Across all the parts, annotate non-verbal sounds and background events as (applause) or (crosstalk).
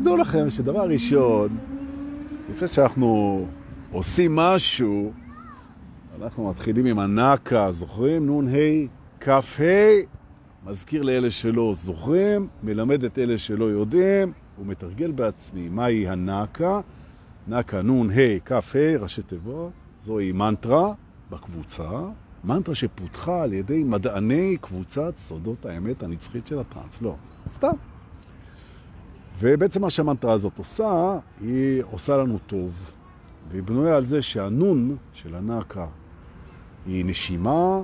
תדעו לכם שדבר ראשון, לפני שאנחנו עושים משהו, אנחנו מתחילים עם הנקה, זוכרים? נון ה' כ' ה', מזכיר לאלה שלא זוכרים, מלמד את אלה שלא יודעים, ומתרגל בעצמי מהי הנקה. נקה נון ה' כ' ה', ראשי תיבות, זוהי מנטרה בקבוצה, מנטרה שפותחה על ידי מדעני קבוצת סודות האמת הנצחית של הטרנס. לא, סתם. ובעצם מה שהמנטרה הזאת עושה, היא עושה לנו טוב, והיא בנויה על זה שהנון של הנקה היא נשימה,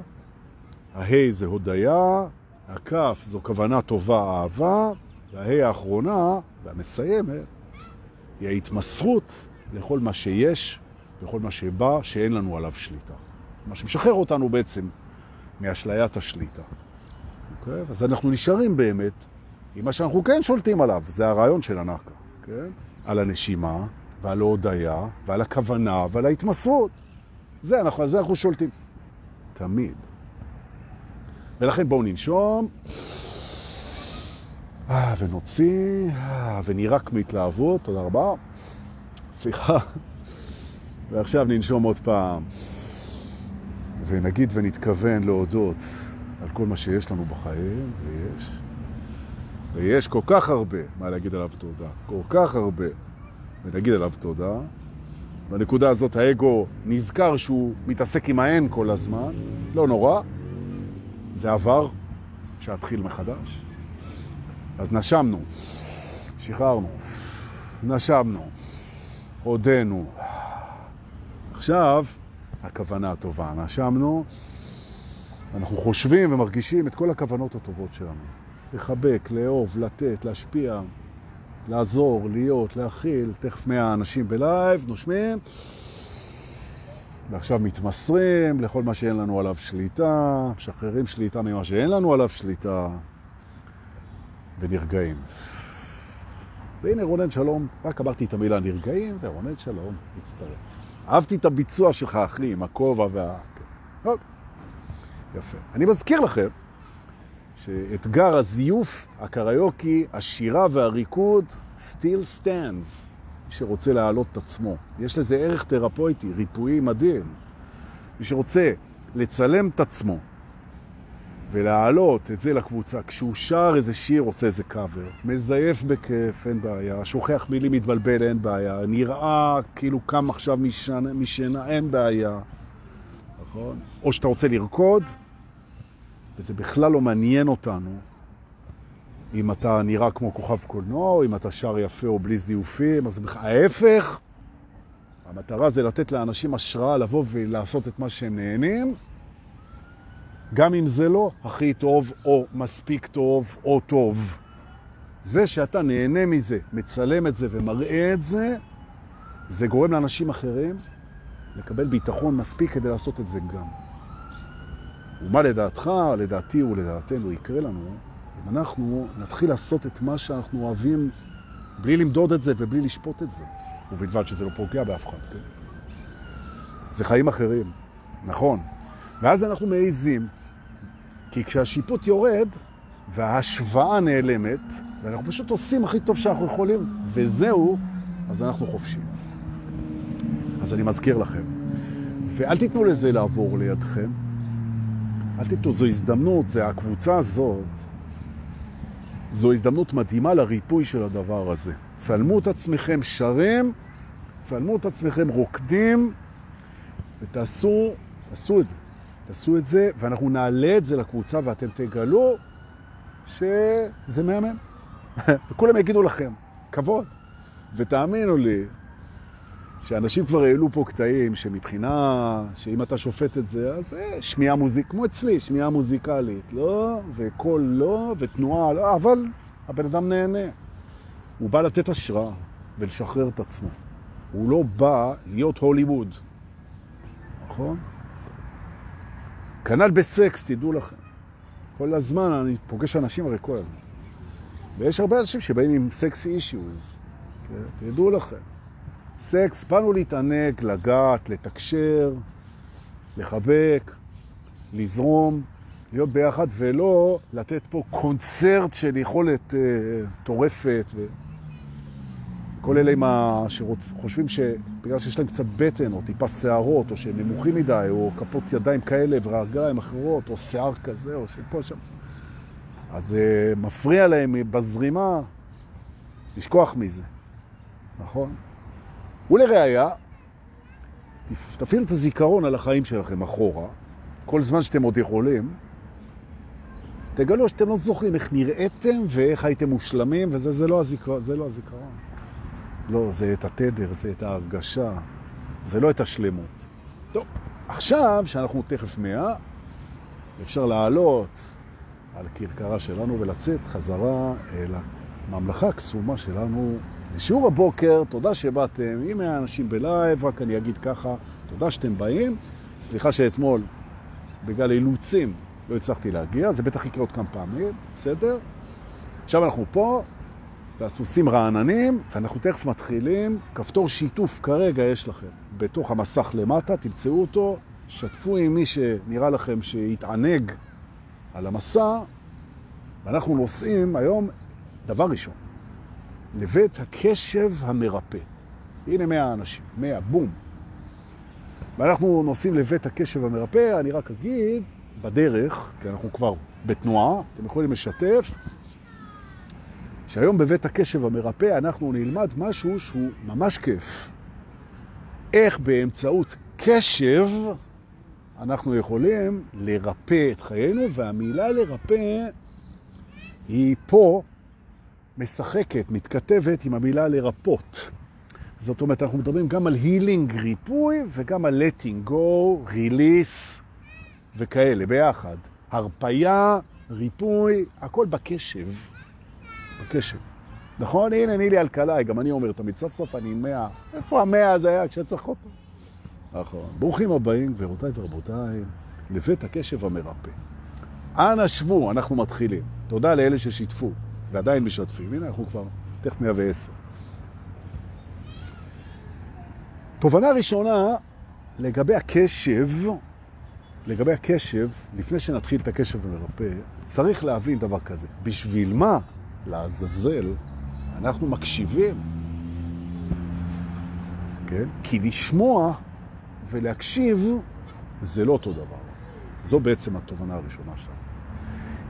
ההי זה הודיה, הכף זו כוונה טובה, אהבה, וההי האחרונה והמסיימת היא ההתמסרות לכל מה שיש וכל מה שבא שאין לנו עליו שליטה. מה שמשחרר אותנו בעצם מאשליית השליטה. אוקיי? אז אנחנו נשארים באמת עם מה שאנחנו כן שולטים עליו, זה הרעיון של הנקה, כן? על הנשימה ועל ההודיה ועל הכוונה ועל ההתמסרות. זה, אנחנו, על זה אנחנו שולטים. תמיד. ולכן בואו ננשום, אה, ונוציא, אה, ונירק מהתלהבות, תודה רבה. סליחה. ועכשיו ננשום עוד פעם, ונגיד ונתכוון להודות על כל מה שיש לנו בחיים, ויש. ויש כל כך הרבה מה להגיד עליו תודה, כל כך הרבה, ונגיד עליו תודה. בנקודה הזאת האגו נזכר שהוא מתעסק עם האין כל הזמן, לא נורא, זה עבר, שהתחיל מחדש. אז נשמנו, שחררנו, נשמנו, הודנו. עכשיו, הכוונה הטובה, נשמנו, אנחנו חושבים ומרגישים את כל הכוונות הטובות שלנו. לחבק, לאהוב, לתת, להשפיע, לעזור, להיות, להכיל. תכף 100 אנשים בלייב, נושמים. ועכשיו מתמסרים לכל מה שאין לנו עליו שליטה, משחררים שליטה ממה שאין לנו עליו שליטה, ונרגעים. והנה רונן שלום, רק אמרתי את המילה נרגעים, ורונן שלום מצטרף. אהבתי את הביצוע שלך, אחי, עם הכובע וה... יפה. אני מזכיר לכם שאתגר הזיוף, הקריוקי, השירה והריקוד, still stands. מי שרוצה להעלות את עצמו. יש לזה ערך תרפויטי, ריפואי מדהים. מי שרוצה לצלם את עצמו ולהעלות את זה לקבוצה, כשהוא שר איזה שיר, עושה איזה קאבר, מזייף בכיף, אין בעיה, שוכח מילים, מתבלבל, אין בעיה, נראה כאילו קם עכשיו משנה, משנה, אין בעיה, נכון? או שאתה רוצה לרקוד, וזה בכלל לא מעניין אותנו אם אתה נראה כמו כוכב קולנוע, או אם אתה שר יפה או בלי זיופים, אז בכלל, ההפך, המטרה זה לתת לאנשים השראה לבוא ולעשות את מה שהם נהנים, גם אם זה לא הכי טוב, או מספיק טוב, או טוב. זה שאתה נהנה מזה, מצלם את זה ומראה את זה, זה גורם לאנשים אחרים לקבל ביטחון מספיק כדי לעשות את זה גם. ומה לדעתך, לדעתי ולדעתנו יקרה לנו, אם אנחנו נתחיל לעשות את מה שאנחנו אוהבים בלי למדוד את זה ובלי לשפוט את זה, ובלבד שזה לא פוגע באף אחד, כן? זה חיים אחרים, נכון. ואז אנחנו מעיזים, כי כשהשיפוט יורד וההשוואה נעלמת, ואנחנו פשוט עושים הכי טוב שאנחנו יכולים, וזהו, אז אנחנו חופשים. אז אני מזכיר לכם, ואל תיתנו לזה לעבור לידכם. אל תיתנו, זו הזדמנות, זה הקבוצה הזאת, זו הזדמנות מדהימה לריפוי של הדבר הזה. צלמו את עצמכם שרים, צלמו את עצמכם רוקדים, ותעשו, תעשו את זה. תעשו את זה, ואנחנו נעלה את זה לקבוצה, ואתם תגלו שזה מהמם. (laughs) וכולם יגידו לכם, כבוד. ותאמינו לי, שאנשים כבר העלו פה קטעים שמבחינה, שאם אתה שופט את זה, אז אה, שמיעה מוזיק, כמו אצלי, שמיעה מוזיקלית, לא, וקול לא, ותנועה לא, אבל הבן אדם נהנה. הוא בא לתת השראה ולשחרר את עצמו. הוא לא בא להיות הוליווד, נכון? כנ"ל בסקס, תדעו לכם. כל הזמן, אני פוגש אנשים הרי כל הזמן. ויש הרבה אנשים שבאים עם סקס אישיוז, כן? תדעו לכם. סקס, באנו להתענג, לגעת, לתקשר, לחבק, לזרום, להיות ביחד, ולא לתת פה קונצרט של יכולת אה, טורפת. ו... כל אלה ה... שחושבים שבגלל שיש להם קצת בטן, או טיפה שערות, או שהם נמוכים מדי, או כפות ידיים כאלה ורגליים אחרות, או שיער כזה, או שפה שם. אז uh, מפריע להם בזרימה לשכוח מזה, נכון? ולראיה, תפעילו את הזיכרון על החיים שלכם אחורה, כל זמן שאתם עוד יכולים, תגלו שאתם לא זוכרים איך נראיתם ואיך הייתם מושלמים, וזה זה לא, הזיכר, זה לא הזיכרון. לא, זה את התדר, זה את ההרגשה, זה לא את השלמות. טוב, עכשיו, שאנחנו תכף מאה, אפשר לעלות על קרקרה שלנו ולצאת חזרה אל הממלכה הקסומה שלנו. לשיעור הבוקר, תודה שבאתם, אם היה אנשים בלייב, רק אני אגיד ככה, תודה שאתם באים. סליחה שאתמול, בגלל אילוצים, לא הצלחתי להגיע, זה בטח יקרה עוד כמה פעמים, בסדר? עכשיו אנחנו פה, והסוסים רעננים, ואנחנו תכף מתחילים. כפתור שיתוף כרגע יש לכם בתוך המסך למטה, תמצאו אותו, שתפו עם מי שנראה לכם שיתענג על המסע, ואנחנו נוסעים היום, דבר ראשון, לבית הקשב המרפא. הנה מאה אנשים, מאה, בום. ואנחנו נוסעים לבית הקשב המרפא, אני רק אגיד, בדרך, כי אנחנו כבר בתנועה, אתם יכולים לשתף, שהיום בבית הקשב המרפא אנחנו נלמד משהו שהוא ממש כיף. איך באמצעות קשב אנחנו יכולים לרפא את חיינו, והמילה לרפא היא פה משחקת, מתכתבת עם המילה לרפות. זאת אומרת, אנחנו מדברים גם על הילינג, ריפוי, וגם על letting go, release וכאלה, ביחד. הרפיה, ריפוי, הכל בקשב. בקשב. נכון? הנה, נילי אלקלעי, גם אני אומר תמיד, סוף סוף אני מאה. איפה המאה הזה היה כשצריך אותו? נכון. ברוכים הבאים, גבירותיי ורבותיי, לבית הקשב המרפא. אנא שבו, אנחנו מתחילים. תודה לאלה ששיתפו, ועדיין משתפים. הנה, אנחנו כבר תכף 110. תובנה ראשונה לגבי הקשב, לגבי הקשב, לפני שנתחיל את הקשב המרפא, צריך להבין דבר כזה. בשביל מה, לעזאזל, אנחנו מקשיבים? כן? כי לשמוע ולהקשיב זה לא אותו דבר. זו בעצם התובנה הראשונה שלנו.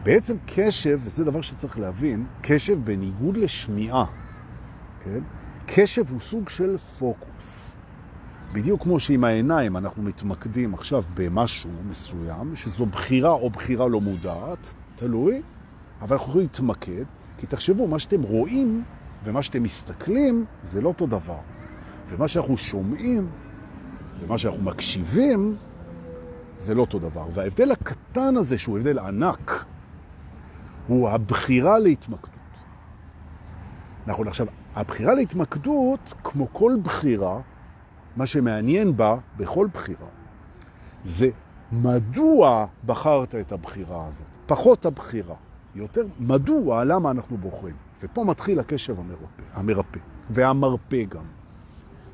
בעצם קשב, וזה דבר שצריך להבין, קשב בניגוד לשמיעה, כן? קשב הוא סוג של פוקוס. בדיוק כמו שעם העיניים אנחנו מתמקדים עכשיו במשהו מסוים, שזו בחירה או בחירה לא מודעת, תלוי, אבל אנחנו יכולים להתמקד, כי תחשבו, מה שאתם רואים ומה שאתם מסתכלים זה לא אותו דבר. ומה שאנחנו שומעים ומה שאנחנו מקשיבים זה לא אותו דבר. וההבדל הקטן הזה, שהוא הבדל ענק, הוא הבחירה להתמקדות. נכון, עכשיו, הבחירה להתמקדות, כמו כל בחירה, מה שמעניין בה, בכל בחירה, זה מדוע בחרת את הבחירה הזאת. פחות הבחירה, יותר מדוע, למה אנחנו בוחרים. ופה מתחיל הקשב המרפא, המרפא והמרפא גם.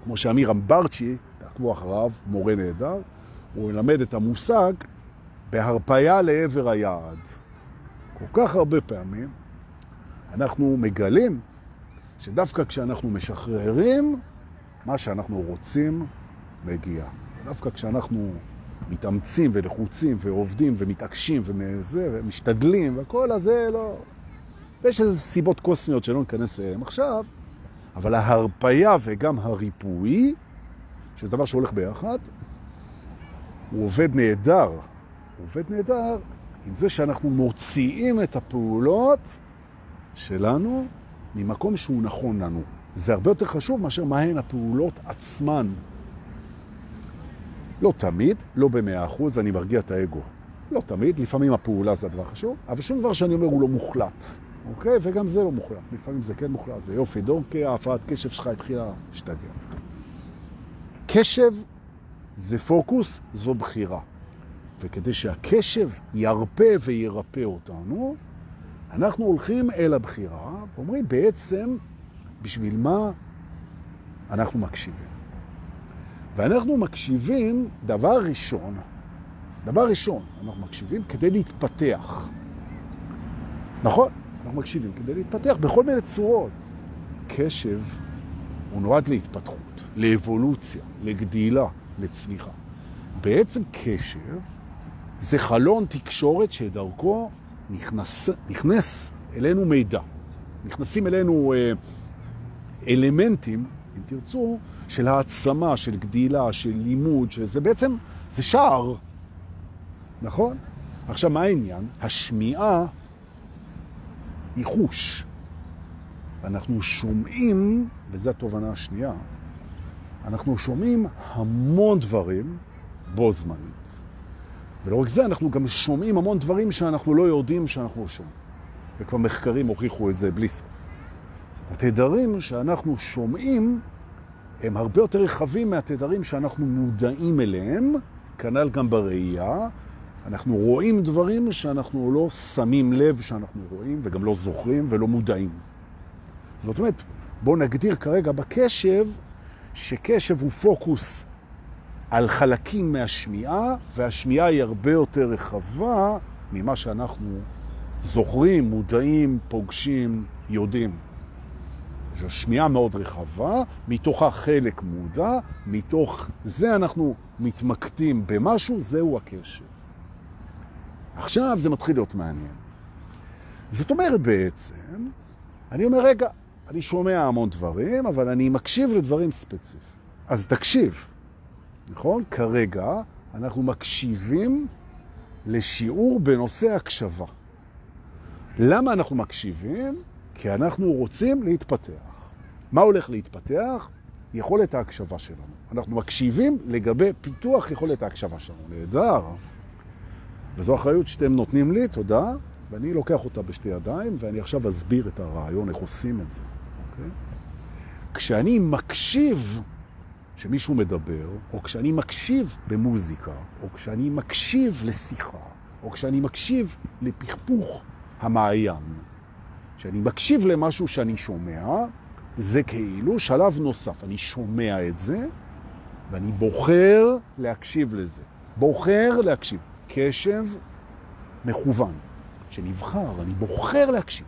כמו שאמיר אמברצ'י, תעקבו אחריו, מורה נהדר, הוא מלמד את המושג בהרפאיה לעבר היעד. כל כך הרבה פעמים אנחנו מגלים שדווקא כשאנחנו משחררים, מה שאנחנו רוצים מגיע. דווקא כשאנחנו מתאמצים ולחוצים ועובדים ומתעקשים ומזה, ומשתדלים וכל הזה לא... ויש איזה סיבות קוסמיות שלא ניכנס אליהן עכשיו, אבל ההרפאיה וגם הריפוי, שזה דבר שהולך ביחד, הוא עובד נהדר. הוא עובד נהדר עם זה שאנחנו מוציאים את הפעולות שלנו ממקום שהוא נכון לנו. זה הרבה יותר חשוב מאשר מהן הפעולות עצמן. לא תמיד, לא במאה אחוז, אני מרגיע את האגו. לא תמיד, לפעמים הפעולה זה הדבר חשוב, אבל שום דבר שאני אומר הוא לא מוחלט, אוקיי? וגם זה לא מוחלט, לפעמים זה כן מוחלט, ויופי, דורקי, ההפרעת קשב שלך התחילה להשתגע. קשב זה פוקוס, זו בחירה. וכדי שהקשב ירפא וירפא אותנו, אנחנו הולכים אל הבחירה, ואומרים בעצם, בשביל מה אנחנו מקשיבים. ואנחנו מקשיבים, דבר ראשון, דבר ראשון, אנחנו מקשיבים כדי להתפתח. נכון? אנחנו מקשיבים כדי להתפתח בכל מיני צורות. קשב הוא נועד להתפתחות, לאבולוציה, לגדילה, לצמיחה. בעצם קשב זה חלון תקשורת שדרכו נכנס, נכנס אלינו מידע. נכנסים אלינו אה, אלמנטים, אם תרצו, של העצמה, של גדילה, של לימוד, שזה בעצם, זה שער, נכון? עכשיו, מה העניין? השמיעה היא חוש. אנחנו שומעים, וזו התובנה השנייה, אנחנו שומעים המון דברים בו זמנית. ולא רק זה, אנחנו גם שומעים המון דברים שאנחנו לא יודעים שאנחנו שומעים. וכבר מחקרים הוכיחו את זה בלי סוף. התדרים שאנחנו שומעים הם הרבה יותר רחבים מהתדרים שאנחנו מודעים אליהם, כנ"ל גם בראייה. אנחנו רואים דברים שאנחנו לא שמים לב שאנחנו רואים, וגם לא זוכרים ולא מודעים. זאת אומרת, בואו נגדיר כרגע בקשב, שקשב הוא פוקוס על חלקים מהשמיעה, והשמיעה היא הרבה יותר רחבה ממה שאנחנו זוכרים, מודעים, פוגשים, יודעים. יש שמיעה מאוד רחבה, מתוכה חלק מודע, מתוך זה אנחנו מתמקדים במשהו, זהו הקשב. עכשיו זה מתחיל להיות מעניין. זאת אומרת בעצם, אני אומר, רגע, אני שומע המון דברים, אבל אני מקשיב לדברים ספציפיים. אז תקשיב, נכון? כרגע אנחנו מקשיבים לשיעור בנושא הקשבה. למה אנחנו מקשיבים? כי אנחנו רוצים להתפתח. מה הולך להתפתח? יכולת ההקשבה שלנו. אנחנו מקשיבים לגבי פיתוח יכולת ההקשבה שלנו. נהדר. וזו אחריות שאתם נותנים לי, תודה, ואני לוקח אותה בשתי ידיים, ואני עכשיו אסביר את הרעיון, איך עושים את זה. אוקיי? כשאני מקשיב שמישהו מדבר, או כשאני מקשיב במוזיקה, או כשאני מקשיב לשיחה, או כשאני מקשיב לפכפוך המעיין, כשאני מקשיב למשהו שאני שומע, זה כאילו שלב נוסף. אני שומע את זה, ואני בוחר להקשיב לזה. בוחר להקשיב. קשב מכוון, שנבחר, אני בוחר להקשיב.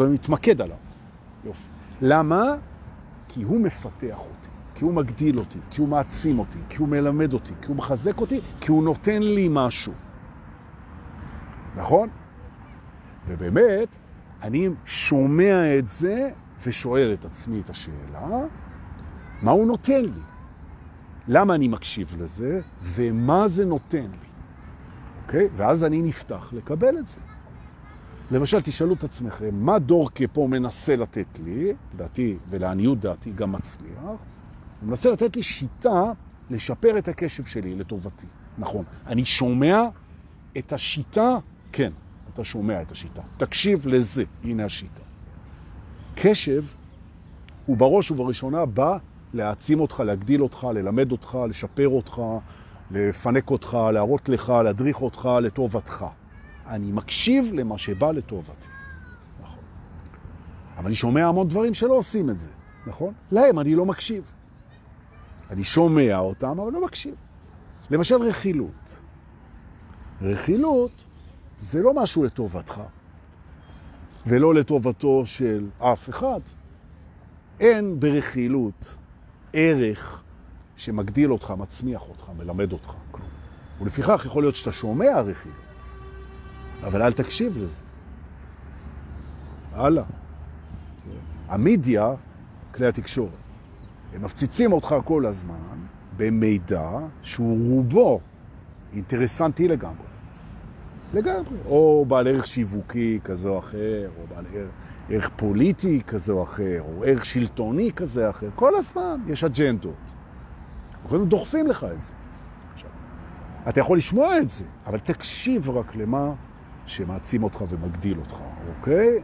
אני מתמקד עליו. יופי. למה? כי הוא מפתח אותי, כי הוא מגדיל אותי, כי הוא מעצים אותי, כי הוא מלמד אותי, כי הוא מחזק אותי, כי הוא נותן לי משהו. נכון? ובאמת, אני שומע את זה ושואל את עצמי את השאלה, מה הוא נותן לי? למה אני מקשיב לזה ומה זה נותן לי? אוקיי? ואז אני נפתח לקבל את זה. למשל, תשאלו את עצמכם, מה דורקה פה מנסה לתת לי, דעתי ולעניות דעתי גם מצליח, הוא מנסה לתת לי שיטה לשפר את הקשב שלי לטובתי. נכון, אני שומע את השיטה, כן, אתה שומע את השיטה. תקשיב לזה, הנה השיטה. קשב הוא בראש ובראשונה בא להעצים אותך, להגדיל אותך, ללמד אותך, לשפר אותך, לפנק אותך, להראות לך, להדריך אותך לטובתך. אני מקשיב למה שבא לטובתי. נכון. אבל אני שומע המון דברים שלא עושים את זה, נכון? להם אני לא מקשיב. אני שומע אותם, אבל לא מקשיב. למשל רכילות. רכילות זה לא משהו לטובתך, ולא לטובתו של אף אחד. אין ברכילות ערך שמגדיל אותך, מצמיח אותך, מלמד אותך. כלום. ולפיכך יכול להיות שאתה שומע רכילות, אבל אל תקשיב לזה. הלאה. המדיה, כלי התקשורת, הם מפציצים אותך כל הזמן במידע שהוא רובו אינטרסנטי לגמרי. לגמרי. או בעל ערך שיווקי כזה או אחר, או בעל ערך, ערך פוליטי כזה או אחר, או ערך שלטוני כזה או אחר. כל הזמן יש אג'נדות. אנחנו דוחפים לך את זה. עכשיו, אתה יכול לשמוע את זה, אבל תקשיב רק למה שמעצים אותך ומגדיל אותך, אוקיי?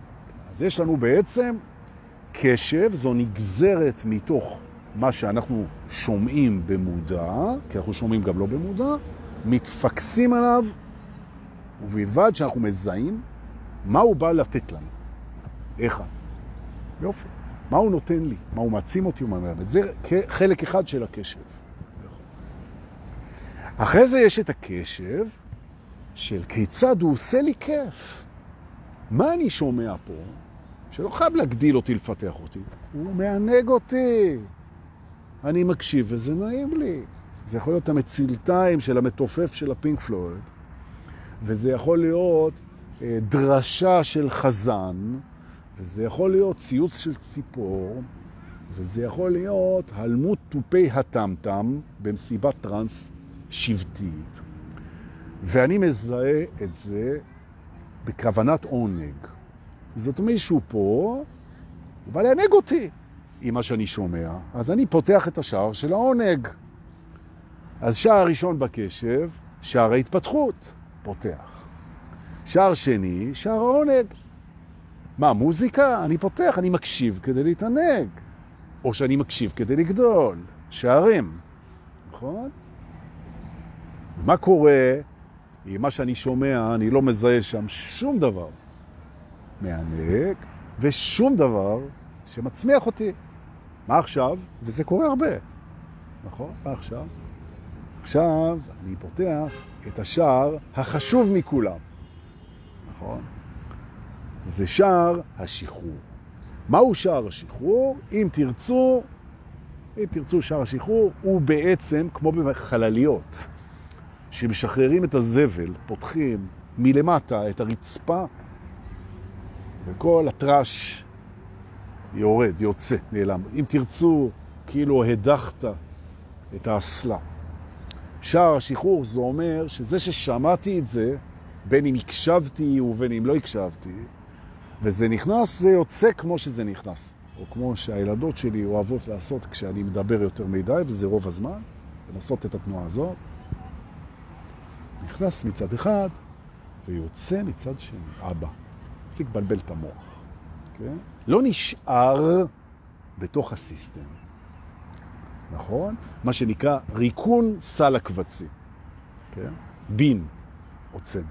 אז יש לנו בעצם קשב, זו נגזרת מתוך מה שאנחנו שומעים במודע, כי אנחנו שומעים גם לא במודע, מתפקסים עליו ובלבד שאנחנו מזהים מה הוא בא לתת לנו. אחד. יופי. מה הוא נותן לי? מה הוא מעצים אותי? מה מלמד? זה חלק אחד של הקשב. אחרי זה יש את הקשב של כיצד הוא עושה לי כיף. מה אני שומע פה שלא חייב להגדיל אותי, לפתח אותי, הוא מענג אותי. אני מקשיב וזה נעים לי. זה יכול להיות המצילתיים של המתופף של הפינק פלויד, וזה יכול להיות אה, דרשה של חזן, וזה יכול להיות ציוץ של ציפור, וזה יכול להיות הלמות תופי הטמטם במסיבת טרנס שבטית. ואני מזהה את זה בכוונת עונג. זאת מישהו פה, הוא בא לענג אותי עם מה שאני שומע, אז אני פותח את השער של העונג. אז שער ראשון בקשב, שער ההתפתחות, פותח. שער שני, שער העונג. מה, מוזיקה? אני פותח, אני מקשיב כדי להתענג. או שאני מקשיב כדי לגדול. שערים, נכון? מה קורה עם מה שאני שומע, אני לא מזהה שם שום דבר מענג ושום דבר שמצמיח אותי. מה עכשיו? וזה קורה הרבה, נכון? מה עכשיו? עכשיו אני פותח את השער החשוב מכולם, נכון? זה שער השחרור. מהו שער השחרור? אם תרצו, אם תרצו שער השחרור, הוא בעצם כמו בחלליות, שמשחררים את הזבל, פותחים מלמטה את הרצפה, וכל הטרש יורד, יוצא, נעלם. אם תרצו, כאילו הדחת את האסלה. שער השחרור זה אומר שזה ששמעתי את זה, בין אם הקשבתי ובין אם לא הקשבתי, וזה נכנס, זה יוצא כמו שזה נכנס. או כמו שהילדות שלי אוהבות לעשות כשאני מדבר יותר מדי, וזה רוב הזמן, הן עושות את התנועה הזאת. נכנס מצד אחד ויוצא מצד שני. אבא. מפסיק לבלבל את המוח. כן? לא נשאר בתוך הסיסטם. נכון? מה שנקרא ריקון סל הקבצים. כן? בין, עוצם.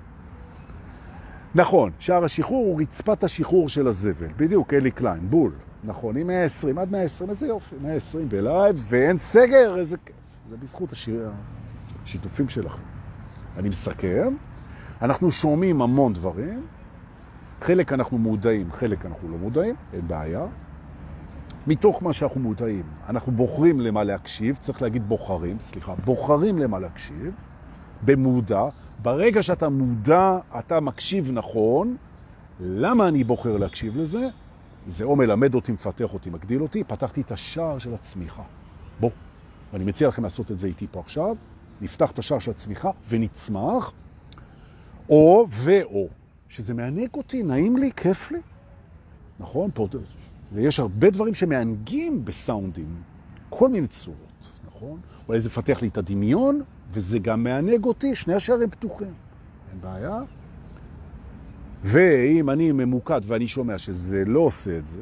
נכון, שער השחרור הוא רצפת השחרור של הזבל. בדיוק, אלי קליין, בול. נכון, עם 120, עד 120, איזה יופי, 120 בלייב, ואין סגר, איזה כיף. זה בזכות השיר... השיתופים שלכם. אני מסכם, אנחנו שומעים המון דברים, חלק אנחנו מודעים, חלק אנחנו לא מודעים, אין בעיה. מתוך מה שאנחנו מודעים, אנחנו בוחרים למה להקשיב, צריך להגיד בוחרים, סליחה, בוחרים למה להקשיב, במודע. ברגע שאתה מודע, אתה מקשיב נכון. למה אני בוחר להקשיב לזה? זה או מלמד אותי, מפתח אותי, מגדיל אותי, פתחתי את השער של הצמיחה. בוא, ואני מציע לכם לעשות את זה איתי פה עכשיו. נפתח את השער של הצמיחה ונצמח, או ואו, שזה מענק אותי, נעים לי, כיף לי. נכון? פה, ויש הרבה דברים שמענגים בסאונדים, כל מיני צורות, נכון? אולי זה מפתח לי את הדמיון, וזה גם מענג אותי, שני השערים פתוחים. אין בעיה. ואם אני ממוקד ואני שומע שזה לא עושה את זה,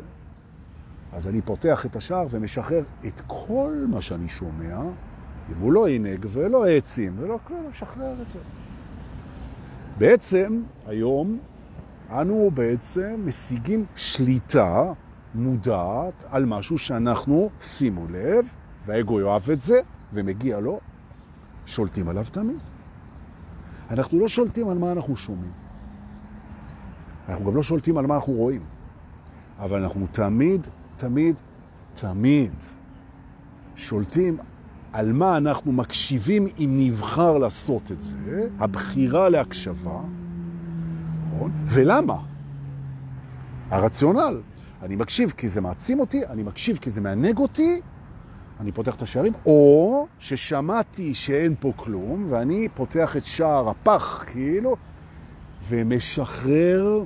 אז אני פותח את השער ומשחרר את כל מה שאני שומע, אם הוא לא עינג ולא העצים ולא כלום, משחרר את זה. בעצם, היום, אנו בעצם משיגים שליטה מודעת על משהו שאנחנו, שימו לב, והאגו יאהב את זה, ומגיע לו, שולטים עליו תמיד. אנחנו לא שולטים על מה אנחנו שומעים. אנחנו גם לא שולטים על מה אנחנו רואים. אבל אנחנו תמיד, תמיד, תמיד שולטים על מה אנחנו מקשיבים אם נבחר לעשות את זה, הבחירה להקשבה, נכון? ולמה? הרציונל. אני מקשיב כי זה מעצים אותי, אני מקשיב כי זה מענג אותי, אני פותח את השערים, או ששמעתי שאין פה כלום, ואני פותח את שער הפח, כאילו, ומשחרר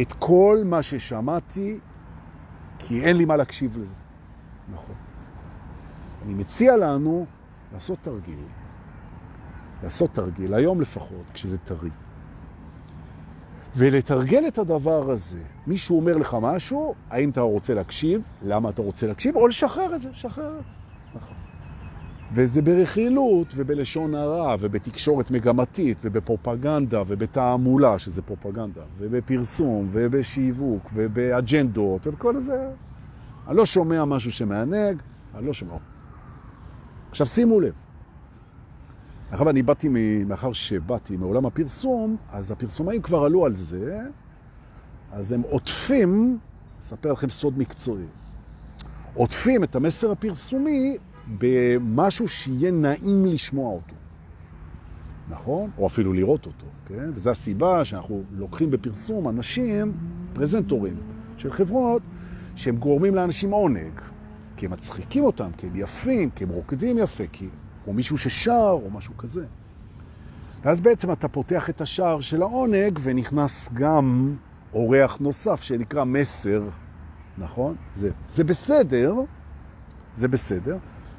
את כל מה ששמעתי, כי אין לי מה להקשיב לזה. נכון. אני מציע לנו לעשות תרגיל, לעשות תרגיל, היום לפחות, כשזה טרי. ולתרגל את הדבר הזה. מישהו אומר לך משהו, האם אתה רוצה להקשיב, למה אתה רוצה להקשיב, או לשחרר את זה, שחרר את זה. נכון. וזה ברכילות ובלשון הרע ובתקשורת מגמתית ובפרופגנדה ובתעמולה, שזה פרופגנדה, ובפרסום ובשיווק ובאג'נדות ובכל זה. אני לא שומע משהו שמענג, אני לא שומע. עכשיו שימו לב, מאחר אני באתי, מאחר שבאתי מעולם הפרסום, אז הפרסומאים כבר עלו על זה, אז הם עוטפים, אספר לכם סוד מקצועי, עוטפים את המסר הפרסומי במשהו שיהיה נעים לשמוע אותו. נכון? או אפילו לראות אותו, כן? וזו הסיבה שאנחנו לוקחים בפרסום אנשים, פרזנטורים של חברות, שהם גורמים לאנשים עונג, כי הם מצחיקים אותם, כי הם יפים, כי הם רוקדים יפה, כי... או מישהו ששר, או משהו כזה. ואז בעצם אתה פותח את השער של העונג, ונכנס גם אורח נוסף שנקרא מסר, נכון? זה, זה בסדר, זה בסדר,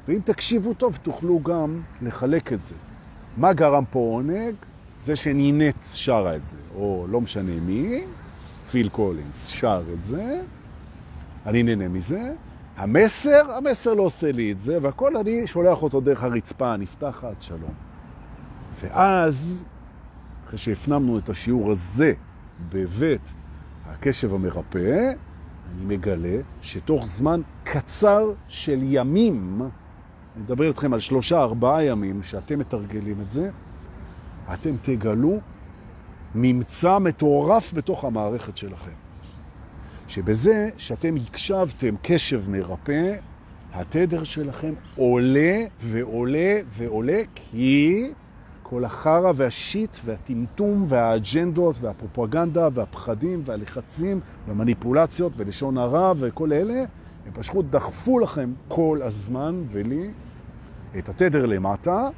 ואם תקשיבו טוב תוכלו גם לחלק את זה. מה גרם פה עונג? זה שנינט שרה את זה, או לא משנה מי, פיל קולינס שר את זה, אני נהנה מזה. המסר, המסר לא עושה לי את זה, והכל אני שולח אותו דרך הרצפה הנפתחת, שלום. ואז, אחרי שהפנמנו את השיעור הזה בבית הקשב המרפא, אני מגלה שתוך זמן קצר של ימים, אני מדבר איתכם על שלושה, ארבעה ימים שאתם מתרגלים את זה, אתם תגלו ממצא מטורף בתוך המערכת שלכם. שבזה שאתם הקשבתם קשב מרפא, התדר שלכם עולה ועולה ועולה, כי כל החרה והשיט והטמטום והאג'נדות והפרופגנדה והפחדים והלחצים והמניפולציות ולשון הרע וכל אלה, הם פשוט דחפו לכם כל הזמן ולי את התדר למטה,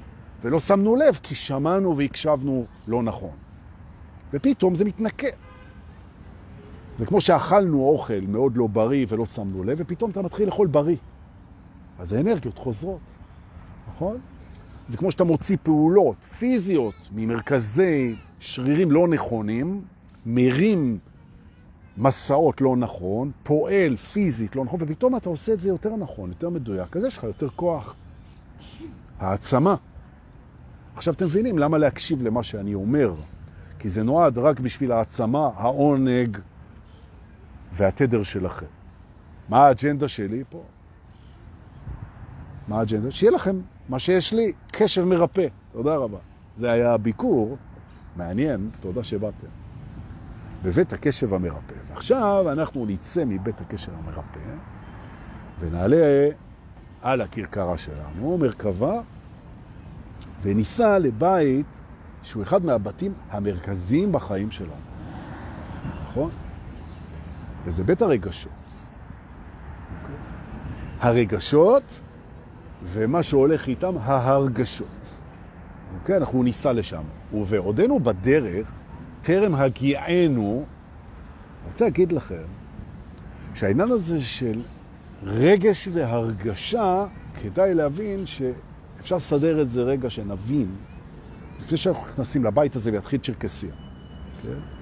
ולא שמנו לב כי שמענו והקשבנו לא נכון. ופתאום זה מתנקה. זה כמו שאכלנו אוכל מאוד לא בריא ולא שמנו לב, ופתאום אתה מתחיל לאכול בריא. אז האנרגיות חוזרות, נכון? זה כמו שאתה מוציא פעולות פיזיות ממרכזי שרירים לא נכונים, מרים מסעות לא נכון, פועל פיזית לא נכון, ופתאום אתה עושה את זה יותר נכון, יותר מדויק, אז יש לך יותר כוח. העצמה. עכשיו אתם מבינים למה להקשיב למה שאני אומר, כי זה נועד רק בשביל העצמה, העונג והתדר שלכם. מה האג'נדה שלי פה? מה האג'נדה? שיהיה לכם מה שיש לי, קשב מרפא. תודה רבה. זה היה הביקור, מעניין, תודה שבאתם. בבית הקשב המרפא. ועכשיו אנחנו נצא מבית הקשב המרפא ונעלה על הכרכרה שלנו, מרכבה, וניסע לבית שהוא אחד מהבתים המרכזיים בחיים שלנו. נכון? וזה בית הרגשות. אוקיי? הרגשות ומה שהולך איתם, ההרגשות. אוקיי? אנחנו ניסע לשם. ובעודנו בדרך, טרם הגיענו, אני רוצה להגיד לכם שהעניין הזה של רגש והרגשה, כדאי להבין שאפשר לסדר את זה רגע שנבין, לפני שאנחנו נכנסים לבית הזה ויתחיל צ'רקסיה. כן?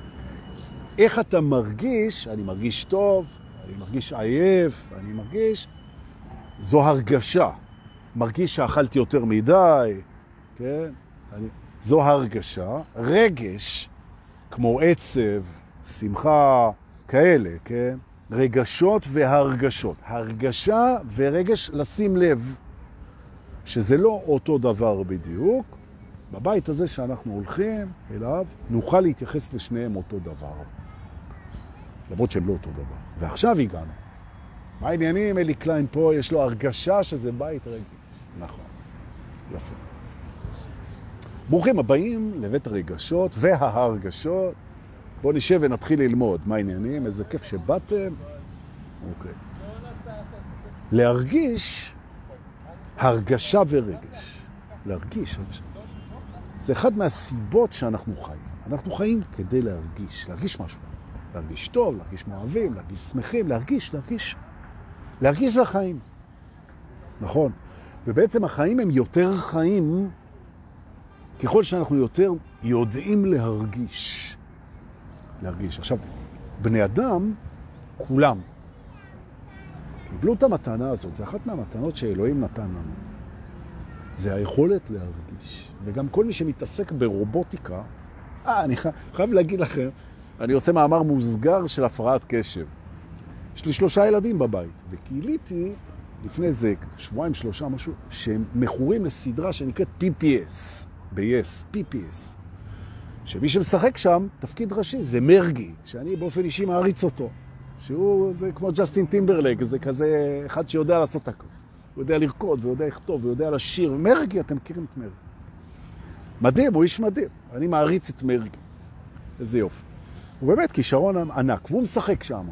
איך אתה מרגיש, אני מרגיש טוב, אני מרגיש עייף, אני מרגיש, זו הרגשה. מרגיש שאכלתי יותר מדי, כן? אני, זו הרגשה. רגש, כמו עצב, שמחה, כאלה, כן? רגשות והרגשות. הרגשה ורגש, לשים לב שזה לא אותו דבר בדיוק. בבית הזה שאנחנו הולכים אליו, נוכל להתייחס לשניהם אותו דבר. למרות שהם לא אותו דבר. ועכשיו הגענו. מה העניינים? אלי קליין פה, יש לו הרגשה שזה בית רגיש. נכון. יפה. ברוכים הבאים לבית הרגשות וההרגשות. בואו נשב ונתחיל ללמוד. מה העניינים? איזה כיף שבאתם. אוקיי. להרגיש הרגשה ורגש. להרגיש הרגשה. זה אחד מהסיבות שאנחנו חיים. אנחנו חיים כדי להרגיש, להרגיש משהו. להרגיש טוב, להרגיש מאוהבים, להרגיש שמחים, להרגיש, להרגיש. להרגיש זה החיים. נכון. ובעצם החיים הם יותר חיים ככל שאנחנו יותר יודעים להרגיש. להרגיש. עכשיו, בני אדם, כולם, קיבלו את המתנה הזאת, זה אחת מהמתנות שאלוהים נתן לנו. זה היכולת להרגיש. וגם כל מי שמתעסק ברובוטיקה, אה, אני חייב להגיד לכם, אני עושה מאמר מוסגר של הפרעת קשב. יש לי שלושה ילדים בבית, וקיליתי לפני איזה שבועיים, שלושה, משהו, שהם מכורים לסדרה שנקראת PPS, ב-yes, PPS, שמי שמשחק שם, תפקיד ראשי, זה מרגי, שאני באופן אישי מעריץ אותו. שהוא, זה כמו ג'סטין טימברלג, זה כזה אחד שיודע לעשות הכל. הוא יודע לרקוד, ויודע לכתוב, ויודע לשיר. מרגי, אתם מכירים את מרגי. מדהים, הוא איש מדהים. אני מעריץ את מרגי. איזה יופי. הוא באמת כישרון ענק, והוא משחק שם.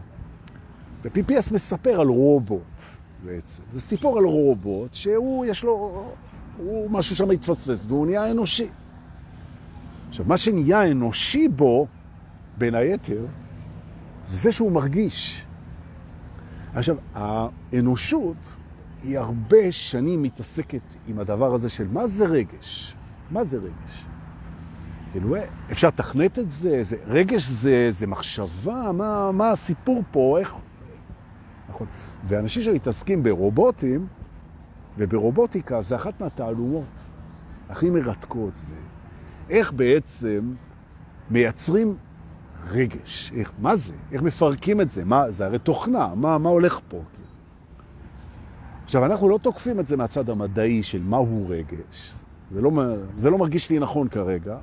ו-PPS מספר על רובוט בעצם. זה סיפור על רובוט שהוא, יש לו, הוא משהו שם התפספס, והוא נהיה אנושי. עכשיו, מה שנהיה אנושי בו, בין היתר, זה זה שהוא מרגיש. עכשיו, האנושות היא הרבה שנים מתעסקת עם הדבר הזה של מה זה רגש? מה זה רגש? כאילו, אפשר לתכנת את זה? זה רגש זה, זה מחשבה? מה, מה הסיפור פה? איך... נכון. ואנשים שמתעסקים ברובוטים וברובוטיקה, זה אחת מהתעלומות הכי מרתקות. זה איך בעצם מייצרים רגש. איך, מה זה? איך מפרקים את זה? מה, זה הרי תוכנה, מה, מה הולך פה? עכשיו, אנחנו לא תוקפים את זה מהצד המדעי של מהו רגש. זה לא, זה לא מרגיש לי נכון כרגע.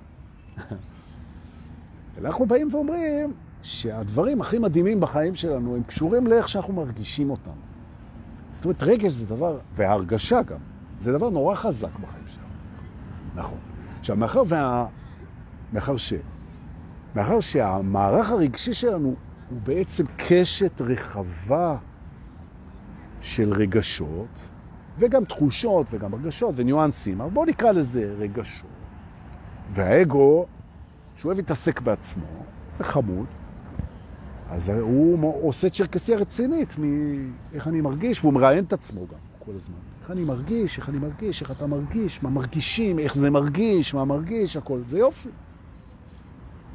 (laughs) אנחנו באים ואומרים שהדברים הכי מדהימים בחיים שלנו הם קשורים לאיך שאנחנו מרגישים אותם. זאת אומרת, רגש זה דבר, וההרגשה גם, זה דבר נורא חזק בחיים שלנו. נכון. עכשיו, מאחר וה... מאחר ש... מאחר שהמערך הרגשי שלנו הוא בעצם קשת רחבה של רגשות, וגם תחושות, וגם הרגשות, וניואנסים. אבל בואו נקרא לזה רגשות. והאגו, שהוא אוהב להתעסק בעצמו, זה חמוד, אז הוא עושה צ'רקסיה רצינית מאיך אני מרגיש, והוא מראיין את עצמו גם כל הזמן. איך אני מרגיש, איך אני מרגיש, איך אתה מרגיש, מה מרגישים, איך זה מרגיש, מה מרגיש, הכל. זה יופי.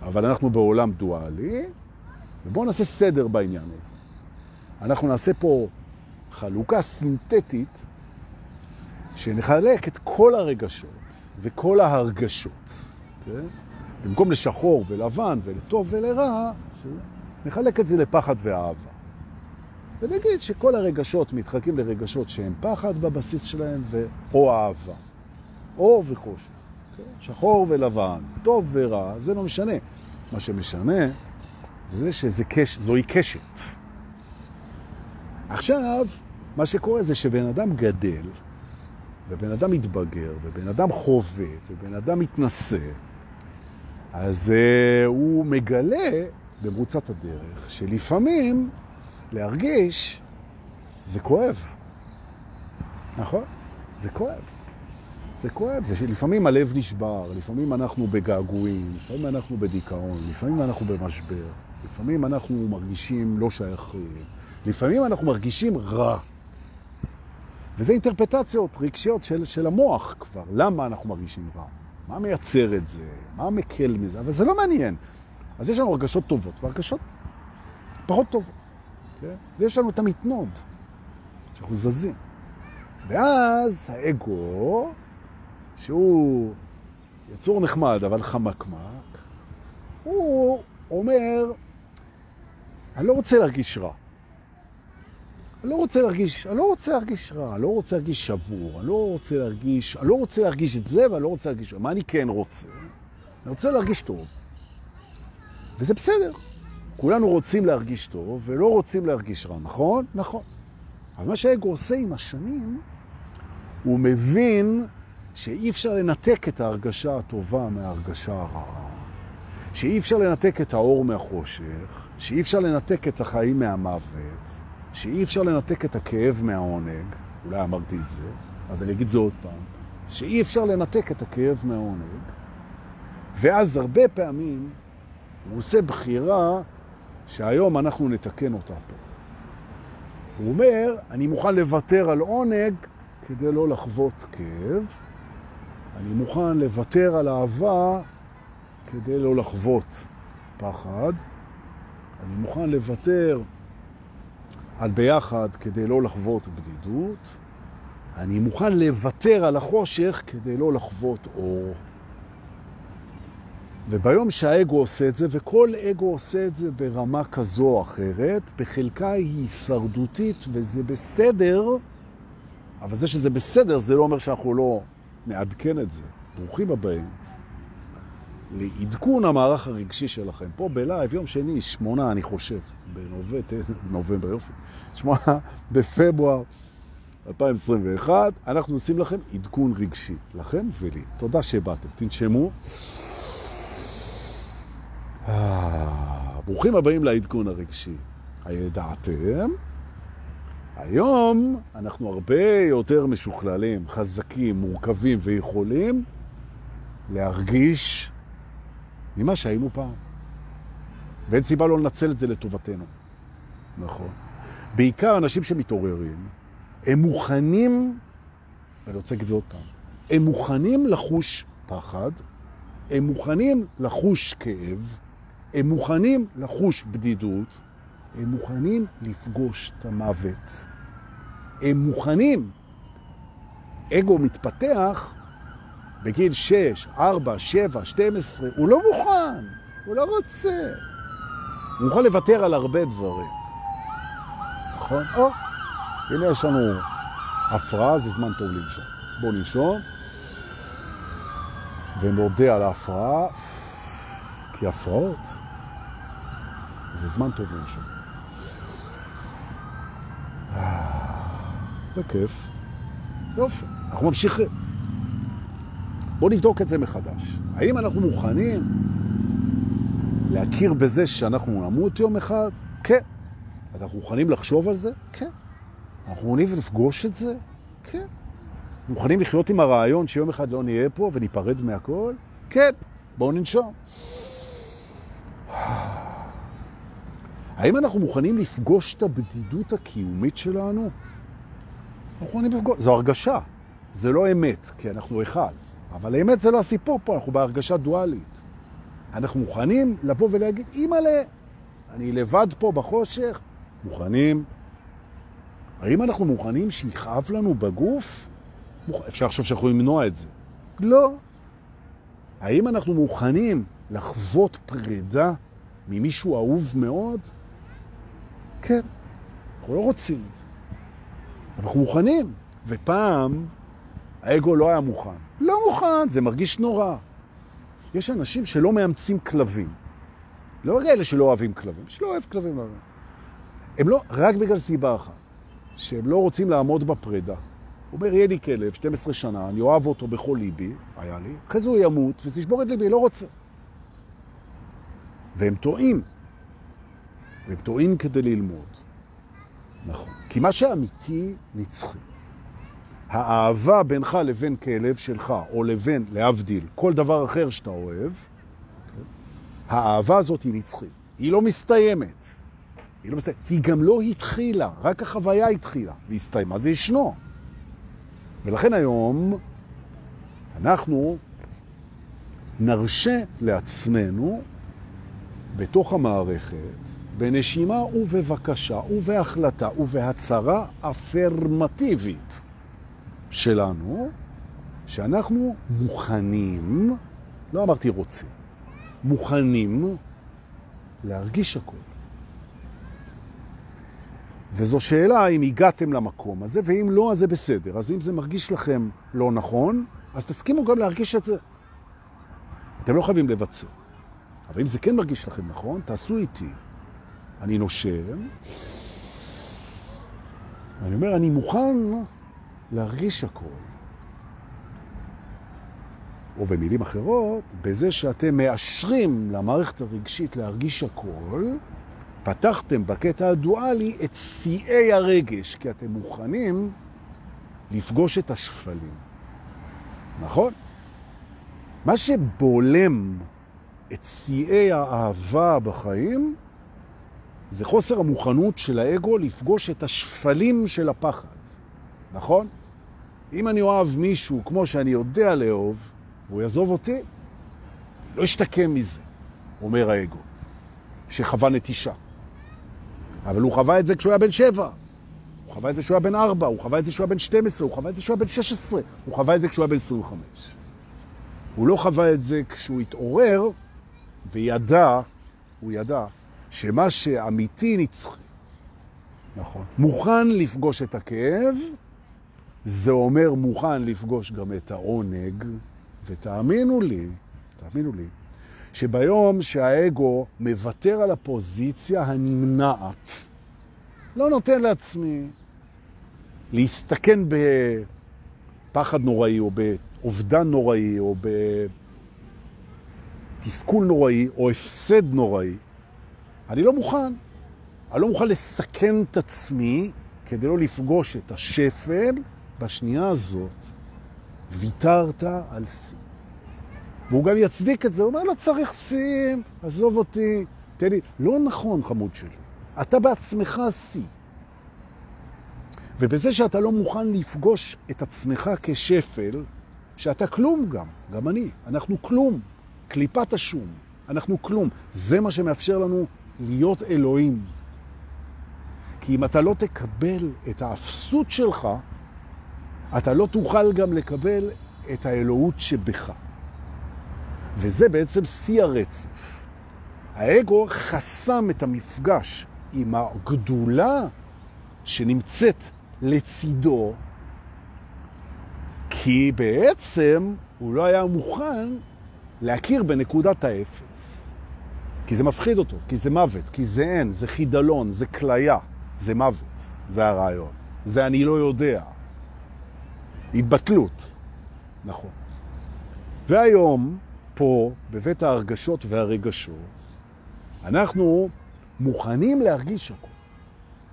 אבל אנחנו בעולם דואלי, ובואו נעשה סדר בעניין הזה. אנחנו נעשה פה חלוקה סינתטית שנחלק את כל הרגשות וכל ההרגשות, כן? במקום לשחור ולבן ולטוב ולרע, נחלק את זה לפחד ואהבה. ונגיד שכל הרגשות מתחלקים לרגשות שהם פחד בבסיס שלהם ו... או אהבה, אור וחושך. שחור ולבן, טוב ורע, זה לא משנה. מה שמשנה זה שזה קש, זוהי קשת. עכשיו, מה שקורה זה שבן אדם גדל, ובן אדם מתבגר, ובן אדם חווה, ובן אדם מתנסה, אז uh, הוא מגלה במרוצת הדרך שלפעמים להרגיש זה כואב. נכון? זה כואב. זה כואב, זה שלפעמים הלב נשבר, לפעמים אנחנו בגעגועים, לפעמים אנחנו בדיכאון, לפעמים אנחנו במשבר, לפעמים אנחנו מרגישים לא שייכים, לפעמים אנחנו מרגישים רע. וזה אינטרפטציות רגשיות של, של המוח כבר, למה אנחנו מרגישים רע, מה מייצר את זה, מה מקל מזה, אבל זה לא מעניין. אז יש לנו הרגשות טובות והרגשות פחות טובות, כן? ויש לנו את המתנוד, שאנחנו זזים. ואז האגו שהוא יצור נחמד אבל חמקמק, הוא אומר, אני לא רוצה להרגיש רע. אני לא רוצה להרגיש, אני לא רוצה להרגיש רע, אני לא רוצה להרגיש שבור, אני לא רוצה להרגיש, אני לא רוצה להרגיש את זה ואני לא רוצה להרגיש. מה אני כן רוצה? אני רוצה להרגיש טוב. וזה בסדר. כולנו רוצים להרגיש טוב ולא רוצים להרגיש רע, נכון? נכון. אבל מה שהאגו עושה עם השנים, הוא מבין שאי אפשר לנתק את ההרגשה הטובה מההרגשה הרעה, שאי אפשר לנתק את האור מהחושך, שאי אפשר לנתק את החיים מהמוות, שאי אפשר לנתק את הכאב מהעונג, אולי אמרתי את זה, אז אני אגיד זה עוד פעם, שאי אפשר לנתק את הכאב מהעונג, ואז הרבה פעמים הוא עושה בחירה שהיום אנחנו נתקן אותה פה. הוא אומר, אני מוכן לוותר על עונג כדי לא לחוות כאב, אני מוכן לוותר על אהבה כדי לא לחוות פחד. אני מוכן לוותר על ביחד כדי לא לחוות בדידות. אני מוכן לוותר על החושך כדי לא לחוות אור. וביום שהאגו עושה את זה, וכל אגו עושה את זה ברמה כזו או אחרת, בחלקה היא הישרדותית וזה בסדר, אבל זה שזה בסדר זה לא אומר שאנחנו לא נעדכן את זה. ברוכים הבאים לעדכון המערך הרגשי שלכם. פה בלייב, יום שני, שמונה, אני חושב, בנובמבר, נובמבר, יופי, שמונה בפברואר 2021, אנחנו עושים לכם עדכון רגשי, לכם ולי. תודה שבאתם, תנשמו. אה, ברוכים הבאים לעדכון הרגשי. הידעתם? היום אנחנו הרבה יותר משוכללים, חזקים, מורכבים ויכולים להרגיש ממה שהיינו פעם. ואין סיבה לא לנצל את זה לטובתנו. נכון. בעיקר אנשים שמתעוררים, הם מוכנים, אני רוצה להגיד את זה עוד פעם, הם מוכנים לחוש פחד, הם מוכנים לחוש כאב, הם מוכנים לחוש בדידות, הם מוכנים לפגוש את המוות. הם מוכנים. אגו מתפתח בגיל 6, 4, 7, 12, הוא לא מוכן, הוא לא רוצה. הוא מוכן לוותר על הרבה דברים. נכון? או, הנה יש לנו הפרעה, זה זמן טוב לנשום. בואו ננשום, ונודה על ההפרעה, כי הפרעות זה זמן טוב לנשום. זה כיף. יופי, אנחנו ממשיכים. בואו נבדוק את זה מחדש. האם אנחנו מוכנים להכיר בזה שאנחנו נמות יום אחד? כן. אנחנו מוכנים לחשוב על זה? כן. אנחנו מוכנים לפגוש את זה? כן. מוכנים לחיות עם הרעיון שיום אחד לא נהיה פה וניפרד מהכל? כן. בואו ננשום. האם אנחנו מוכנים לפגוש את הבדידות הקיומית שלנו? אנחנו מוכנים לפגוש, זו הרגשה, זה לא אמת, כי אנחנו אחד. אבל האמת זה לא הסיפור פה, אנחנו בהרגשה דואלית. אנחנו מוכנים לבוא ולהגיד, אימא'לה, אני לבד פה בחושך, מוכנים. האם אנחנו מוכנים שיכאב לנו בגוף? אפשר לחשוב שאנחנו למנוע את זה. לא. האם אנחנו מוכנים לחוות פרידה ממישהו אהוב מאוד? כן. אנחנו לא רוצים את זה. אנחנו מוכנים. ופעם האגו לא היה מוכן. לא מוכן, זה מרגיש נורא. יש אנשים שלא מאמצים כלבים. לא אלה שלא אוהבים כלבים, שלא אוהב כלבים. הם לא, רק בגלל סיבה אחת, שהם לא רוצים לעמוד בפרידה. הוא אומר, יהיה לי כלב, 12 שנה, אני אוהב אותו בכל ליבי, היה לי, אחרי זה הוא ימות, וזה ישבור את ליבי, לא רוצה. והם טועים. והם טועים כדי ללמוד. נכון. כי מה שאמיתי נצחי. האהבה בינך לבין כלב שלך, או לבין, להבדיל, כל דבר אחר שאתה אוהב, האהבה הזאת היא נצחית. היא לא מסתיימת. היא, לא מסתיימת. היא גם לא התחילה, רק החוויה התחילה והסתיימה. זה ישנו. ולכן היום אנחנו נרשה לעצמנו בתוך המערכת, בנשימה ובבקשה ובהחלטה ובהצהרה אפרמטיבית, שלנו, שאנחנו מוכנים, לא אמרתי רוצים, מוכנים להרגיש הכל. וזו שאלה אם הגעתם למקום הזה, ואם לא, אז זה בסדר. אז אם זה מרגיש לכם לא נכון, אז תסכימו גם להרגיש את זה. אתם לא חייבים לבצע. אבל אם זה כן מרגיש לכם נכון, תעשו איתי. אני נושם, ואני אומר, אני מוכן להרגיש הכל. או במילים אחרות, בזה שאתם מאשרים למערכת הרגשית להרגיש הכל, פתחתם בקטע הדואלי את שיאי הרגש, כי אתם מוכנים לפגוש את השפלים. נכון? מה שבולם את שיאי האהבה בחיים, זה חוסר המוכנות של האגו לפגוש את השפלים של הפחד. נכון? אם אני אוהב מישהו כמו שאני יודע לאהוב, והוא יעזוב אותי, לא אשתקם מזה, אומר האגו, שחווה נטישה. אבל הוא חווה את זה כשהוא היה בן שבע, הוא חווה את זה כשהוא היה בן ארבע, הוא חווה את זה כשהוא היה בן 12, הוא חווה את זה כשהוא היה בן 16, הוא חווה את זה כשהוא היה בן 25. הוא לא חווה את זה כשהוא התעורר וידע, הוא ידע, שמה שאמיתי נצחי, נכון, מוכן לפגוש את הכאב, זה אומר מוכן לפגוש גם את העונג, ותאמינו לי, תאמינו לי, שביום שהאגו מוותר על הפוזיציה הנמנעת, לא נותן לעצמי להסתכן בפחד נוראי או באובדן נוראי או בתסכול נוראי או הפסד נוראי, אני לא מוכן. אני לא מוכן לסכן את עצמי כדי לא לפגוש את השפל בשנייה הזאת. ויתרת על שיא. והוא גם יצדיק את זה, הוא אומר, לא צריך שים, עזוב אותי, תן לי. לא נכון, חמוד שלי. אתה בעצמך שיא. ובזה שאתה לא מוכן לפגוש את עצמך כשפל, שאתה כלום גם, גם אני, אנחנו כלום, קליפת השום, אנחנו כלום. זה מה שמאפשר לנו להיות אלוהים. כי אם אתה לא תקבל את האפסות שלך, אתה לא תוכל גם לקבל את האלוהות שבך. וזה בעצם שיא הרצף. האגו חסם את המפגש עם הגדולה שנמצאת לצידו, כי בעצם הוא לא היה מוכן להכיר בנקודת האפס. כי זה מפחיד אותו, כי זה מוות, כי זה אין, זה חידלון, זה כליה, זה מוות, זה הרעיון. זה אני לא יודע. התבטלות. נכון. והיום, פה, בבית ההרגשות והרגשות, אנחנו מוכנים להרגיש הכל.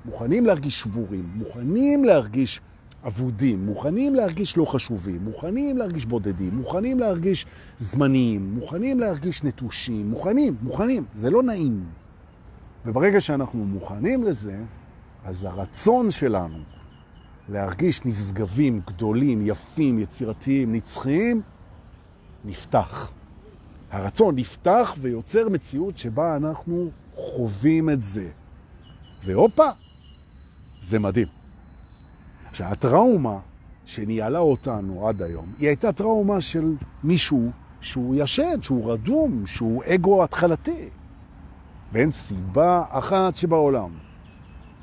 מוכנים להרגיש שבורים, מוכנים להרגיש אבודים, מוכנים להרגיש לא חשובים, מוכנים להרגיש בודדים, מוכנים להרגיש זמניים, מוכנים להרגיש נטושים, מוכנים, מוכנים, זה לא נעים. וברגע שאנחנו מוכנים לזה, אז הרצון שלנו להרגיש נשגבים, גדולים, יפים, יצירתיים, נצחיים, נפתח. הרצון נפתח ויוצר מציאות שבה אנחנו חווים את זה. והופה, זה מדהים. עכשיו, הטראומה שניהלה אותנו עד היום, היא הייתה טראומה של מישהו שהוא ישן, שהוא רדום, שהוא אגו התחלתי. ואין סיבה אחת שבעולם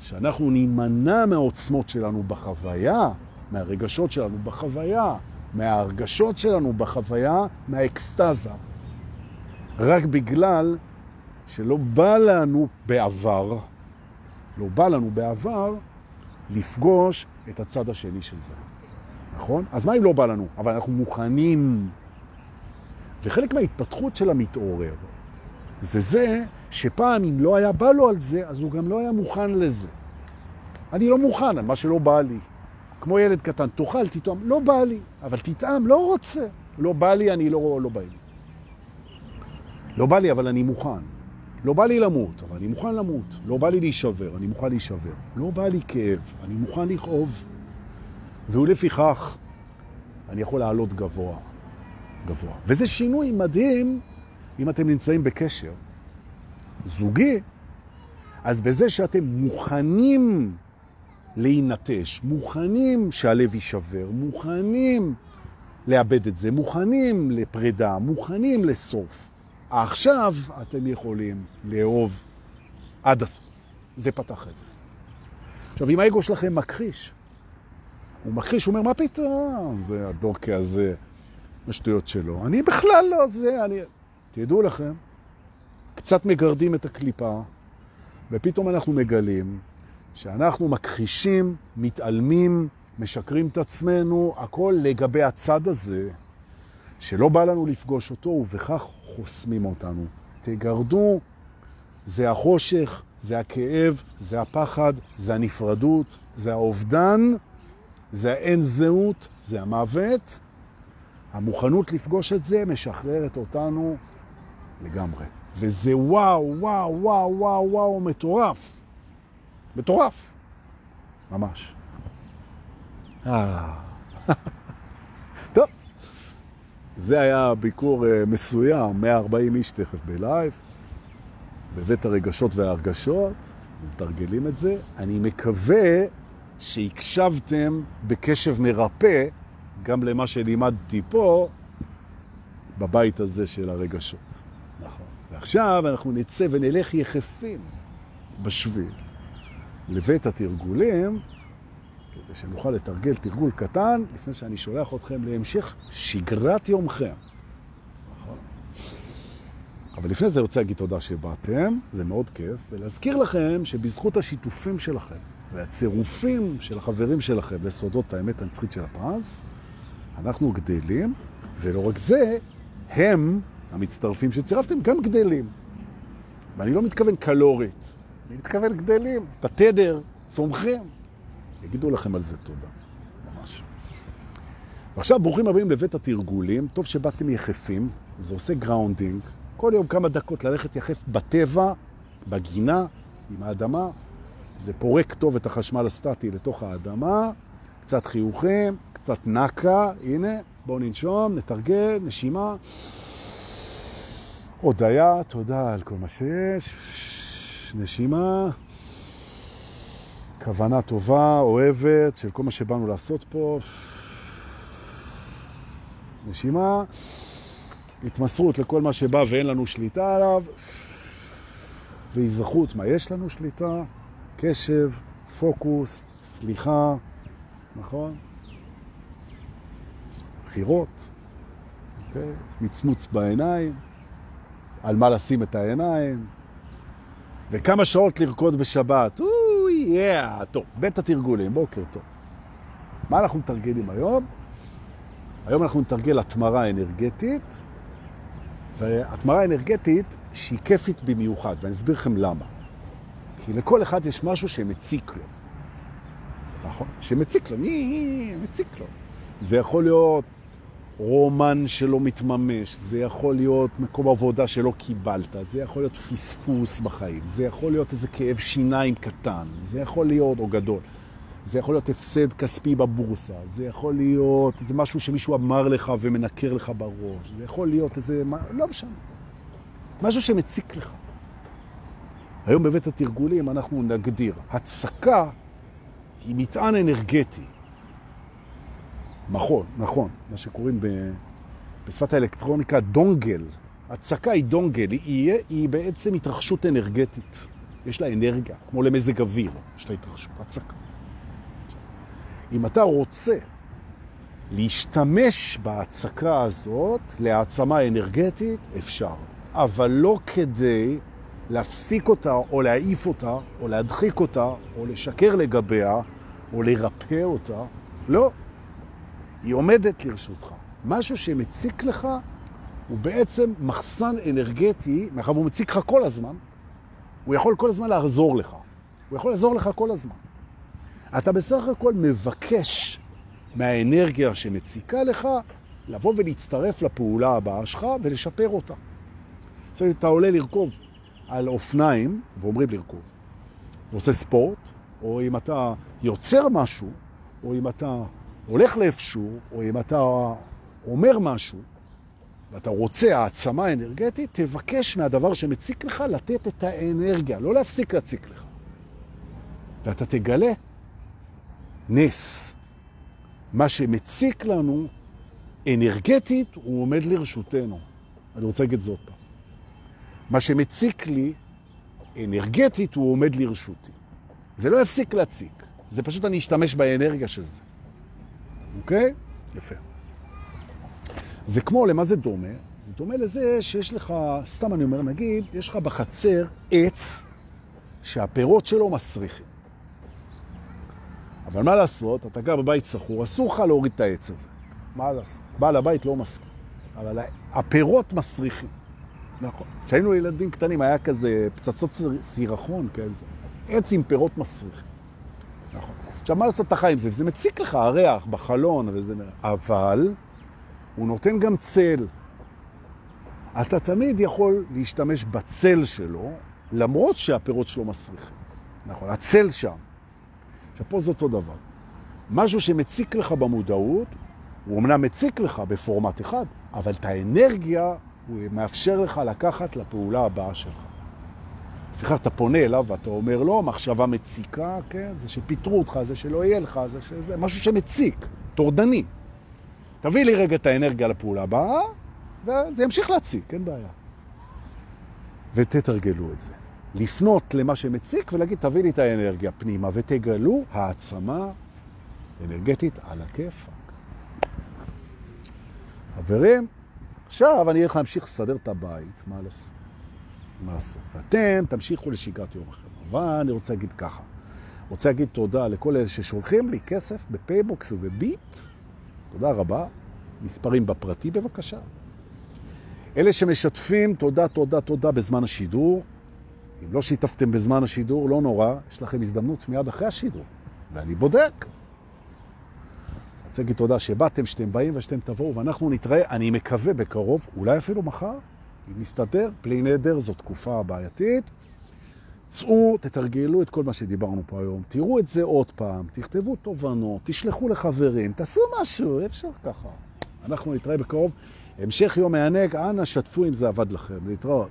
שאנחנו נימנע מהעוצמות שלנו בחוויה, מהרגשות שלנו בחוויה, מההרגשות שלנו בחוויה, מהאקסטזה. רק בגלל שלא בא לנו בעבר, לא בא לנו בעבר לפגוש את הצד השני של זה. נכון? אז מה אם לא בא לנו? אבל אנחנו מוכנים. וחלק מההתפתחות של המתעורר זה זה שפעם אם לא היה בא לו על זה, אז הוא גם לא היה מוכן לזה. אני לא מוכן על מה שלא בא לי. כמו ילד קטן, תאכל, תטעם, לא בא לי, אבל תטעם, לא רוצה. לא בא לי, אני לא, לא בא לי. לא בא לי, אבל אני מוכן. לא בא לי למות, אבל אני מוכן למות. לא בא לי להישבר, אני מוכן להישבר. לא בא לי כאב, אני מוכן לכאוב. ולפיכך, אני יכול לעלות גבוה. גבוה. וזה שינוי מדהים אם אתם נמצאים בקשר זוגי, אז בזה שאתם מוכנים להינטש, מוכנים שהלב יישבר, מוכנים לאבד את זה, מוכנים לפרידה, מוכנים לסוף. עכשיו אתם יכולים לאהוב עד הסוף. זה פתח את זה. עכשיו, אם האגו שלכם מכחיש, הוא מכחיש, הוא אומר, מה פתאום? זה הדוקא הזה, השטויות שלו. אני בכלל לא זה, אני... תדעו לכם, קצת מגרדים את הקליפה, ופתאום אנחנו מגלים שאנחנו מכחישים, מתעלמים, משקרים את עצמנו, הכל לגבי הצד הזה, שלא בא לנו לפגוש אותו, ובכך חוסמים אותנו. תגרדו, זה החושך, זה הכאב, זה הפחד, זה הנפרדות, זה האובדן, זה האין זהות, זה המוות. המוכנות לפגוש את זה משחררת אותנו לגמרי. וזה וואו, וואו, וואו, וואו, וואו, מטורף. מטורף. ממש. אה. (laughs) טוב, זה היה ביקור אה, מסוים, 140 איש תכף בלייב, בבית הרגשות וההרגשות, מתרגלים את זה. אני מקווה שהקשבתם בקשב מרפא גם למה שלימדתי פה, בבית הזה של הרגשות. ועכשיו אנחנו נצא ונלך יחפים בשביל. לבית התרגולים, כדי שנוכל לתרגל תרגול קטן, לפני שאני שולח אתכם להמשך שגרת יומכם. נכון. אבל לפני זה רוצה להגיד תודה שבאתם, זה מאוד כיף, ולהזכיר לכם שבזכות השיתופים שלכם והצירופים של החברים שלכם לסודות האמת הנצחית של הטרנס, אנחנו גדלים, ולא רק זה, הם, המצטרפים שצירפתם, גם גדלים. ואני לא מתכוון קלורית, אני מתכוון גדלים, בתדר, צומחים. יגידו לכם על זה תודה, ממש. ועכשיו ברוכים הבאים לבית התרגולים, טוב שבאתם יחפים, זה עושה grounding, כל יום כמה דקות ללכת יחף בטבע, בגינה, עם האדמה, זה פורק טוב את החשמל הסטטי לתוך האדמה, קצת חיוכים, קצת נקה, הנה, בואו ננשום, נתרגל, נשימה. הודיה, תודה על כל מה שיש, נשימה, כוונה טובה, אוהבת, של כל מה שבאנו לעשות פה. נשימה, התמסרות לכל מה שבא ואין לנו שליטה עליו, והזכות מה יש לנו שליטה, קשב, פוקוס, סליחה, נכון? בחירות, אוקיי? מצמוץ בעיניים, על מה לשים את העיניים, וכמה שעות לרקוד בשבת. אוי, יאה, טוב, בית התרגולים, בוקר טוב. מה אנחנו מתרגלים היום? היום אנחנו נתרגל התמרה אנרגטית, והתמרה אנרגטית שהיא כיפית במיוחד, ואני אסביר לכם למה. כי לכל אחד יש משהו שמציק לו. נכון? שמציק לו, מי מציק לו. זה יכול להיות רומן שלא מתממש, זה יכול להיות מקום עבודה שלא קיבלת, זה יכול להיות פספוס בחיים, זה יכול להיות איזה כאב שיניים קטן, זה יכול להיות, או גדול, זה יכול להיות הפסד כספי בבורסה, זה יכול להיות איזה משהו שמישהו אמר לך ומנקר לך בראש, זה יכול להיות איזה, לא משנה, משהו שמציק לך. היום בבית התרגולים אנחנו נגדיר, הצקה היא מטען אנרגטי. נכון, נכון, מה שקוראים ב... בשפת האלקטרוניקה דונגל. הצקה היא דונגל, היא, היא בעצם התרחשות אנרגטית. יש לה אנרגיה, כמו למזג אוויר, יש לה התרחשות, הצקה. אם אתה רוצה להשתמש בהצקה הזאת להעצמה אנרגטית, אפשר. אבל לא כדי להפסיק אותה, או להעיף אותה, או להדחיק אותה, או לשקר לגביה, או לרפא אותה. לא. היא עומדת לרשותך. משהו שמציק לך הוא בעצם מחסן אנרגטי, מאחר והוא מציק לך כל הזמן, הוא יכול כל הזמן לעזור לך. הוא יכול לעזור לך כל הזמן. אתה בסך הכל מבקש מהאנרגיה שמציקה לך לבוא ולהצטרף לפעולה הבאה שלך ולשפר אותה. זאת אומרת, אתה עולה לרכוב על אופניים, ואומרים לרכוב, ועושה ספורט, או אם אתה יוצר משהו, או אם אתה הולך לאיפשהו, או אם אתה אומר משהו, ואתה רוצה העצמה אנרגטית, תבקש מהדבר שמציק לך לתת את האנרגיה, לא להפסיק להציק לך. ואתה תגלה נס. מה שמציק לנו אנרגטית, הוא עומד לרשותנו. אני רוצה להגיד זאת פעם. מה שמציק לי אנרגטית, הוא עומד לרשותי. זה לא יפסיק להציק, זה פשוט אני אשתמש באנרגיה של זה. אוקיי? יפה. זה כמו, למה זה דומה? זה דומה לזה שיש לך, סתם אני אומר, נגיד, יש לך בחצר עץ שהפירות שלו מסריחים. אבל מה לעשות, אתה גר בבית סחור, אסור לך להוריד את העץ הזה. מה לעשות? בעל הבית לא מסכים. אבל הפירות מסריחים. נכון. כשהיינו ילדים קטנים היה כזה פצצות סירחון כאלה. עץ עם פירות מסריחים. עכשיו, מה לעשות את החיים זה? זה מציק לך, הריח בחלון וזה... אבל הוא נותן גם צל. אתה תמיד יכול להשתמש בצל שלו, למרות שהפירות שלו מסריחים. נכון, הצל שם. עכשיו, פה זה אותו דבר. משהו שמציק לך במודעות, הוא אמנם מציק לך בפורמט אחד, אבל את האנרגיה הוא מאפשר לך לקחת לפעולה הבאה שלך. לפיכך אתה פונה אליו ואתה אומר לו, מחשבה מציקה, כן? זה שפיטרו אותך, זה שלא יהיה לך, זה שזה, משהו שמציק, תורדני. תביא לי רגע את האנרגיה לפעולה הבאה, וזה ימשיך להציק, אין בעיה. ותתרגלו את זה. לפנות למה שמציק ולהגיד, תביא לי את האנרגיה פנימה, ותגלו העצמה אנרגטית על הכיפאק. חברים, עכשיו אני אלך להמשיך לסדר את הבית, מה לעשות? מה לעשות. ואתם תמשיכו לשגרת יום אחר. אבל אני רוצה להגיד ככה, רוצה להגיד תודה לכל אלה ששולחים לי כסף בפייבוקס ובביט. תודה רבה. מספרים בפרטי בבקשה. אלה שמשתפים, תודה, תודה, תודה בזמן השידור. אם לא שיתפתם בזמן השידור, לא נורא, יש לכם הזדמנות מיד אחרי השידור. ואני בודק. רוצה להגיד תודה שבאתם, שאתם באים ושאתם תבואו, ואנחנו נתראה, אני מקווה בקרוב, אולי אפילו מחר, נסתדר, בלי נדר, זו תקופה בעייתית. צאו, תתרגלו את כל מה שדיברנו פה היום, תראו את זה עוד פעם, תכתבו תובנות, תשלחו לחברים, תעשו משהו, אי אפשר ככה. אנחנו נתראה בקרוב. המשך יום הענג, אנא שתפו אם זה עבד לכם. להתראות.